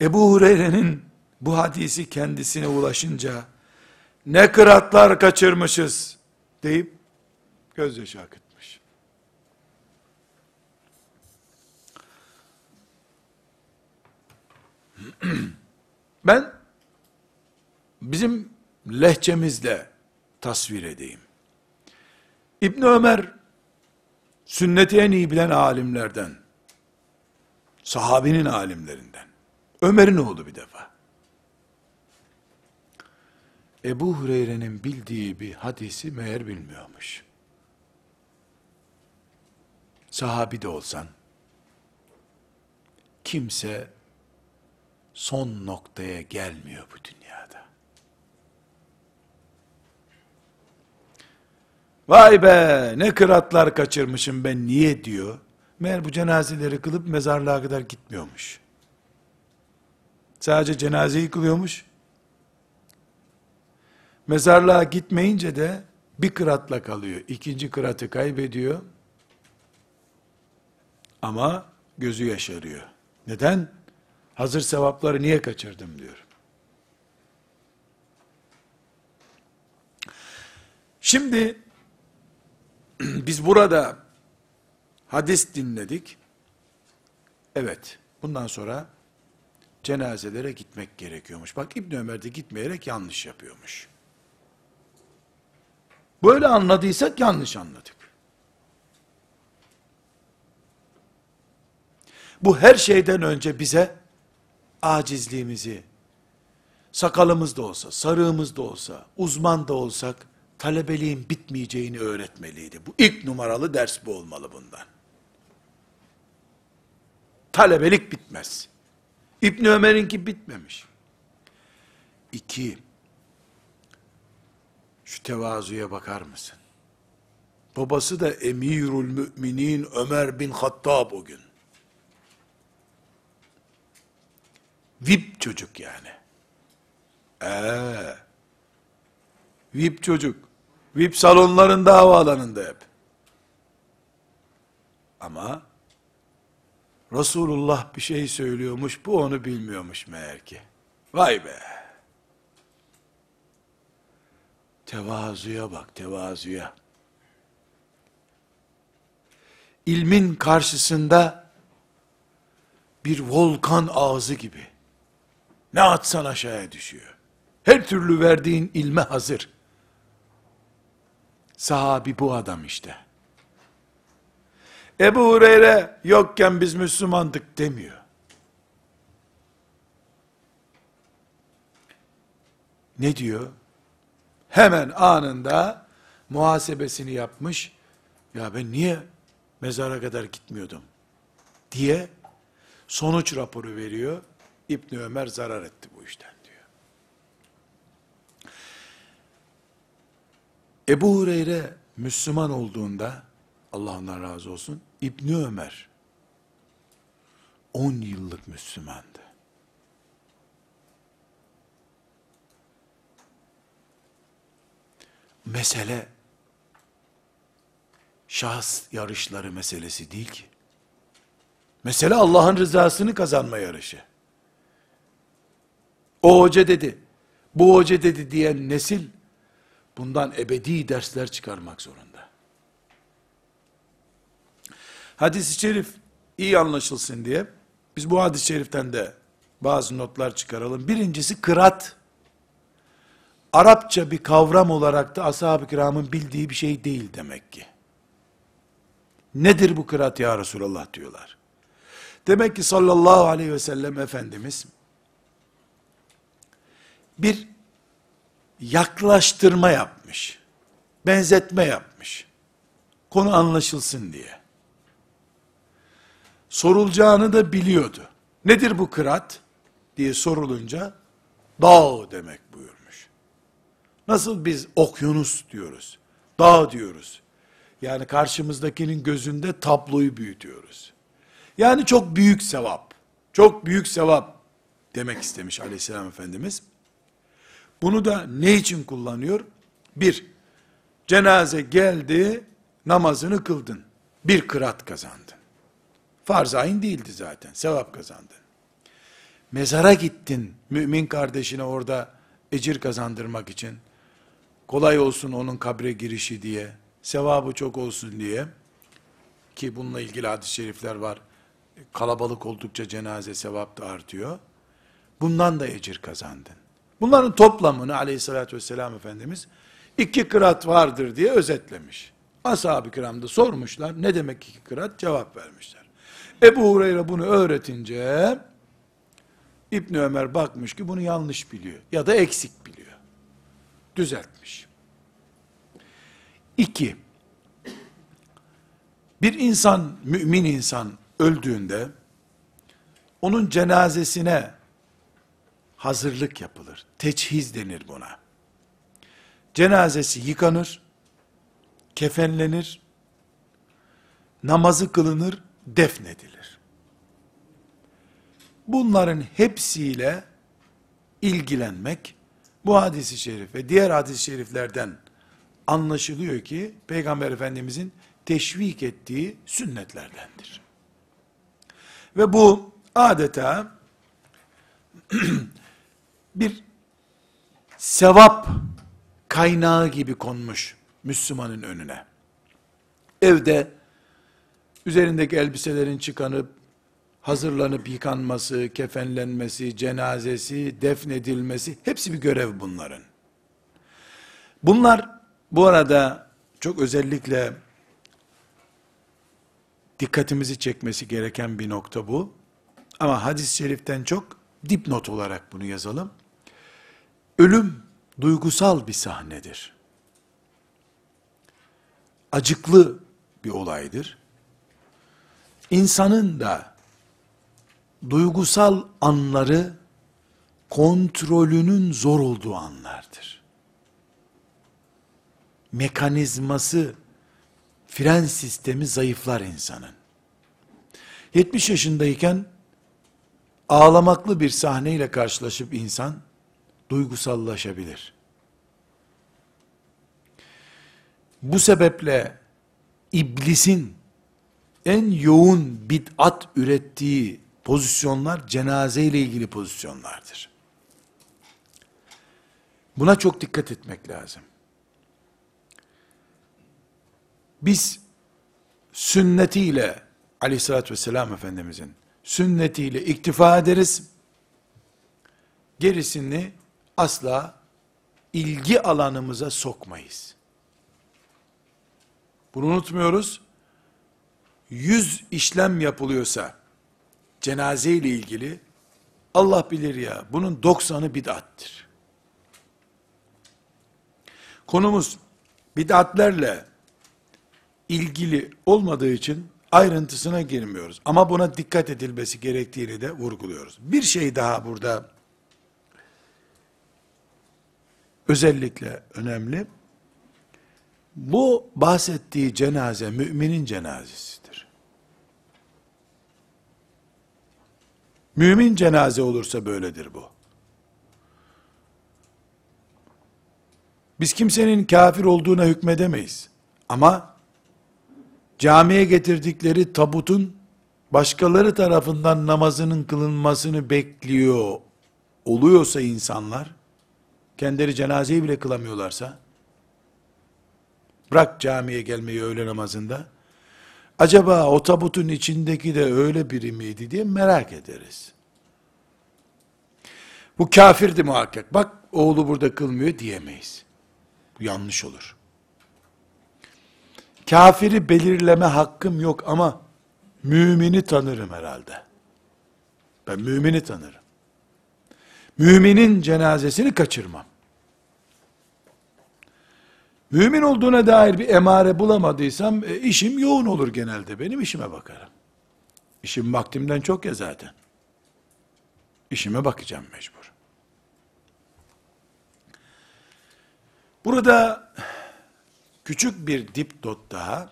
Ebu Hureyre'nin bu hadisi kendisine ulaşınca ne kıratlar kaçırmışız deyip gözyaşı akıtmış. Ben bizim lehçemizle tasvir edeyim. İbn Ömer sünneti en iyi bilen alimlerden, sahabinin alimlerinden. Ömer'in oğlu bir defa. Ebu Hureyre'nin bildiği bir hadisi meğer bilmiyormuş. Sahabi de olsan, kimse son noktaya gelmiyor bu dünyada. Vay be ne kıratlar kaçırmışım ben niye diyor. Meğer bu cenazeleri kılıp mezarlığa kadar gitmiyormuş. Sadece cenazeyi kılıyormuş. Mezarlığa gitmeyince de bir kıratla kalıyor. İkinci kıratı kaybediyor. Ama gözü yaşarıyor. Neden? Hazır sevapları niye kaçırdım diyor. Şimdi biz burada hadis dinledik. Evet, bundan sonra cenazelere gitmek gerekiyormuş. Bak İbn Ömer de gitmeyerek yanlış yapıyormuş. Böyle anladıysak yanlış anladık. Bu her şeyden önce bize acizliğimizi, sakalımız da olsa, sarığımız da olsa, uzman da olsak, talebeliğin bitmeyeceğini öğretmeliydi. Bu ilk numaralı ders bu olmalı bundan. Talebelik bitmez. İbn Ömer'inki bitmemiş. İki, şu tevazuya bakar mısın? Babası da emirül müminin Ömer bin Hattab o gün. VIP çocuk yani. Ee, VIP çocuk. VIP salonlarında havaalanında hep. Ama Resulullah bir şey söylüyormuş, bu onu bilmiyormuş meğer ki. Vay be! Tevazuya bak, tevazuya. İlmin karşısında bir volkan ağzı gibi. Ne atsan aşağıya düşüyor. Her türlü verdiğin ilme hazır. Sahabi bu adam işte. Ebu Hureyre yokken biz Müslümandık demiyor. Ne diyor? Hemen anında muhasebesini yapmış. Ya ben niye mezara kadar gitmiyordum? Diye sonuç raporu veriyor. İbn Ömer zarar etti bu işten diyor. Ebu Hureyre Müslüman olduğunda Allah ondan razı olsun İbni Ömer 10 yıllık Müslümandı. Mesele şahıs yarışları meselesi değil ki. Mesele Allah'ın rızasını kazanma yarışı. O hoca dedi, bu hoca dedi diyen nesil, bundan ebedi dersler çıkarmak zorunda. Hadis-i şerif iyi anlaşılsın diye, biz bu hadis-i şeriften de bazı notlar çıkaralım. Birincisi kırat. Arapça bir kavram olarak da ashab-ı kiramın bildiği bir şey değil demek ki. Nedir bu kırat ya Resulallah diyorlar. Demek ki sallallahu aleyhi ve sellem Efendimiz bir yaklaştırma yapmış. Benzetme yapmış. Konu anlaşılsın diye. Sorulacağını da biliyordu. Nedir bu kırat diye sorulunca dağ demek buyurmuş. Nasıl biz okyanus diyoruz, dağ diyoruz. Yani karşımızdakinin gözünde tabloyu büyütüyoruz. Yani çok büyük sevap, çok büyük sevap demek istemiş aleyhisselam efendimiz. Bunu da ne için kullanıyor? Bir, cenaze geldi, namazını kıldın. Bir kırat kazandın. Farz ayın değildi zaten, sevap kazandın. Mezara gittin, mümin kardeşine orada ecir kazandırmak için. Kolay olsun onun kabre girişi diye, sevabı çok olsun diye. Ki bununla ilgili hadis-i şerifler var. Kalabalık oldukça cenaze sevap da artıyor. Bundan da ecir kazandın. Bunların toplamını aleyhissalatü vesselam Efendimiz iki kırat vardır diye özetlemiş. Ashab-ı kiram da sormuşlar. Ne demek iki kırat? Cevap vermişler. Ebu Hureyre bunu öğretince İbn Ömer bakmış ki bunu yanlış biliyor ya da eksik biliyor. Düzeltmiş. İki, bir insan, mümin insan öldüğünde onun cenazesine hazırlık yapılır. Teçhiz denir buna. Cenazesi yıkanır, kefenlenir, namazı kılınır, defnedilir. Bunların hepsiyle ilgilenmek, bu hadisi şerif ve diğer hadis-i şeriflerden anlaşılıyor ki, Peygamber Efendimizin teşvik ettiği sünnetlerdendir. Ve bu adeta bir sevap kaynağı gibi konmuş Müslümanın önüne. Evde üzerindeki elbiselerin çıkanıp hazırlanıp yıkanması, kefenlenmesi, cenazesi, defnedilmesi hepsi bir görev bunların. Bunlar bu arada çok özellikle dikkatimizi çekmesi gereken bir nokta bu. Ama hadis-i şeriften çok dipnot olarak bunu yazalım. Ölüm duygusal bir sahnedir. Acıklı bir olaydır. İnsanın da duygusal anları kontrolünün zor olduğu anlardır. Mekanizması, fren sistemi zayıflar insanın. 70 yaşındayken ağlamaklı bir sahneyle karşılaşıp insan duygusallaşabilir. Bu sebeple iblisin en yoğun bid'at ürettiği pozisyonlar cenaze ile ilgili pozisyonlardır. Buna çok dikkat etmek lazım. Biz sünnetiyle aleyhissalatü vesselam Efendimizin sünnetiyle iktifa ederiz. Gerisini asla ilgi alanımıza sokmayız. Bunu unutmuyoruz. Yüz işlem yapılıyorsa cenaze ile ilgili Allah bilir ya bunun doksanı bid'attır. Konumuz bid'atlerle ilgili olmadığı için ayrıntısına girmiyoruz. Ama buna dikkat edilmesi gerektiğini de vurguluyoruz. Bir şey daha burada özellikle önemli. Bu bahsettiği cenaze müminin cenazesidir. Mümin cenaze olursa böyledir bu. Biz kimsenin kafir olduğuna hükmedemeyiz. Ama camiye getirdikleri tabutun başkaları tarafından namazının kılınmasını bekliyor oluyorsa insanlar, kendileri cenazeyi bile kılamıyorlarsa, bırak camiye gelmeyi öğle namazında, acaba o tabutun içindeki de öyle biri miydi diye merak ederiz. Bu kafirdi muhakkak. Bak oğlu burada kılmıyor diyemeyiz. Bu yanlış olur. Kafiri belirleme hakkım yok ama mümini tanırım herhalde. Ben mümini tanırım. Müminin cenazesini kaçırmam. Mümin olduğuna dair bir emare bulamadıysam e, işim yoğun olur genelde. Benim işime bakarım. İşim vaktimden çok ya zaten. İşime bakacağım mecbur. Burada küçük bir dipdot daha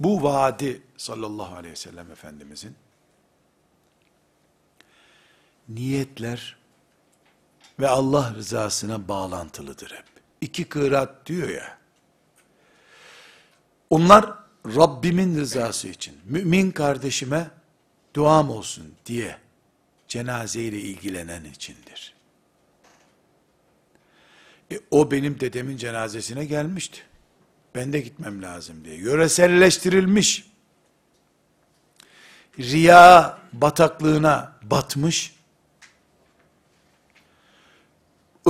bu vaadi sallallahu aleyhi ve sellem Efendimizin niyetler ve Allah rızasına bağlantılıdır hep. İki kıraat diyor ya. Onlar Rabbimin rızası için, mümin kardeşime duam olsun diye cenazeyle ilgilenen içindir. E, o benim dedemin cenazesine gelmişti. Ben de gitmem lazım diye. Yöreselleştirilmiş. Riya bataklığına batmış.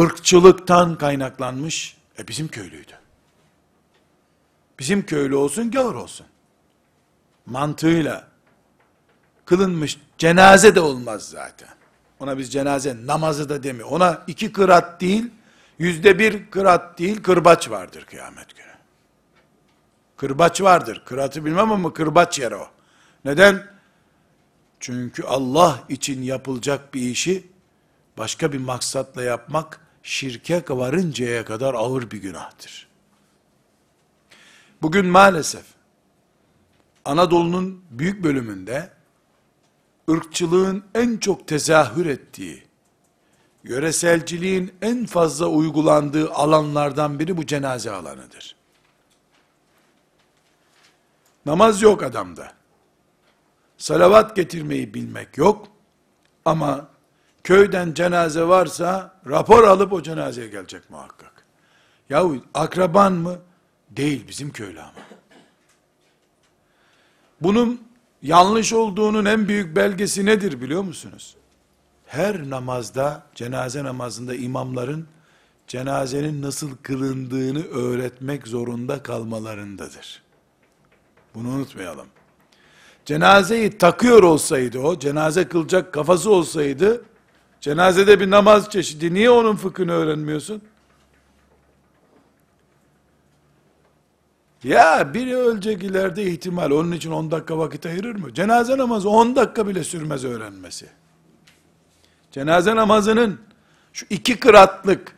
Irkçılıktan kaynaklanmış. E bizim köylüydü. Bizim köylü olsun, gavur olsun. Mantığıyla kılınmış cenaze de olmaz zaten. Ona biz cenaze namazı da demiyor. Ona iki kırat değil, yüzde bir kırat değil, kırbaç vardır kıyamet günü. Kırbaç vardır. Kıratı bilmem ama kırbaç yer o. Neden? Çünkü Allah için yapılacak bir işi başka bir maksatla yapmak şirke varıncaya kadar ağır bir günahtır. Bugün maalesef Anadolu'nun büyük bölümünde ırkçılığın en çok tezahür ettiği, yöreselciliğin en fazla uygulandığı alanlardan biri bu cenaze alanıdır. Namaz yok adamda. Salavat getirmeyi bilmek yok. Ama köyden cenaze varsa rapor alıp o cenazeye gelecek muhakkak. Yahu akraban mı? Değil bizim köylü ama. Bunun yanlış olduğunun en büyük belgesi nedir biliyor musunuz? Her namazda, cenaze namazında imamların cenazenin nasıl kılındığını öğretmek zorunda kalmalarındadır. Bunu unutmayalım. Cenazeyi takıyor olsaydı o, cenaze kılacak kafası olsaydı, cenazede bir namaz çeşidi, niye onun fıkhını öğrenmiyorsun? Ya biri ölecek ileride ihtimal, onun için 10 dakika vakit ayırır mı? Cenaze namazı 10 dakika bile sürmez öğrenmesi. Cenaze namazının şu iki kıratlık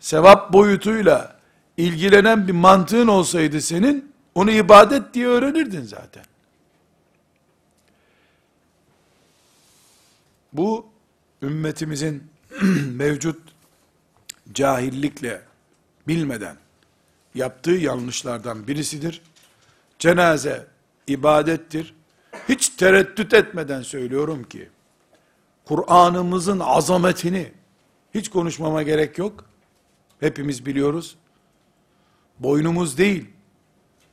sevap boyutuyla ilgilenen bir mantığın olsaydı senin, onu ibadet diye öğrenirdin zaten. Bu ümmetimizin mevcut cahillikle bilmeden yaptığı yanlışlardan birisidir. Cenaze ibadettir. Hiç tereddüt etmeden söylüyorum ki Kur'an'ımızın azametini hiç konuşmama gerek yok. Hepimiz biliyoruz. Boynumuz değil.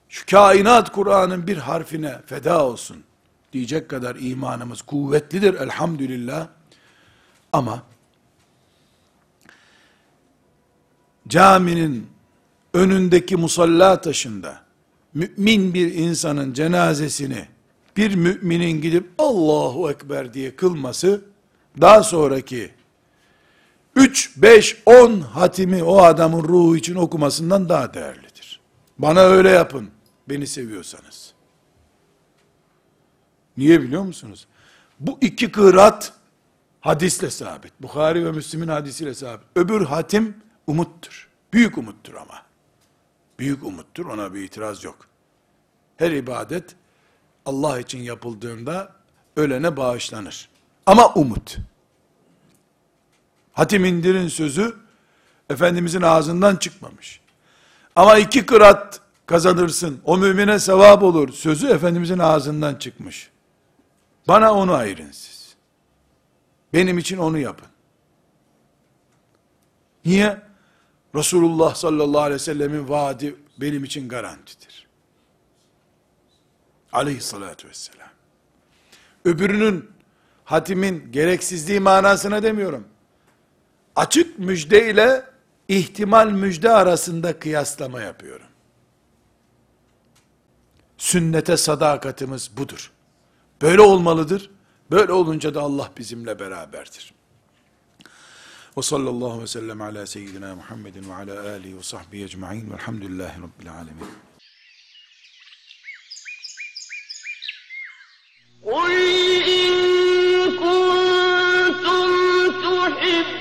Şu kainat Kur'an'ın bir harfine feda olsun diyecek kadar imanımız kuvvetlidir elhamdülillah. Ama caminin önündeki musalla taşında mümin bir insanın cenazesini bir müminin gidip Allahu Ekber diye kılması daha sonraki 3, 5, 10 hatimi o adamın ruhu için okumasından daha değerlidir. Bana öyle yapın beni seviyorsanız. Niye biliyor musunuz? Bu iki kırat hadisle sabit. Bukhari ve Müslim'in hadisiyle sabit. Öbür hatim umuttur. Büyük umuttur ama. Büyük umuttur ona bir itiraz yok. Her ibadet Allah için yapıldığında ölene bağışlanır. Ama umut. Hatim indirin sözü Efendimizin ağzından çıkmamış. Ama iki kırat kazanırsın, o mümine sevap olur sözü Efendimizin ağzından çıkmış. Bana onu ayırın siz. Benim için onu yapın. Niye? Resulullah sallallahu aleyhi ve sellemin vaadi benim için garantidir. Aleyhissalatü vesselam. Öbürünün hatimin gereksizliği manasına demiyorum. Açık müjde ile ihtimal müjde arasında kıyaslama yapıyorum. Sünnete sadakatimiz budur. Böyle olmalıdır. Böyle olunca da Allah bizimle beraberdir. Ve sallallahu ve sellem ala seyyidina Muhammedin ve ala alihi ve sahbihi ecma'in velhamdülillahi rabbil alemin. قل إن كنتم تحبون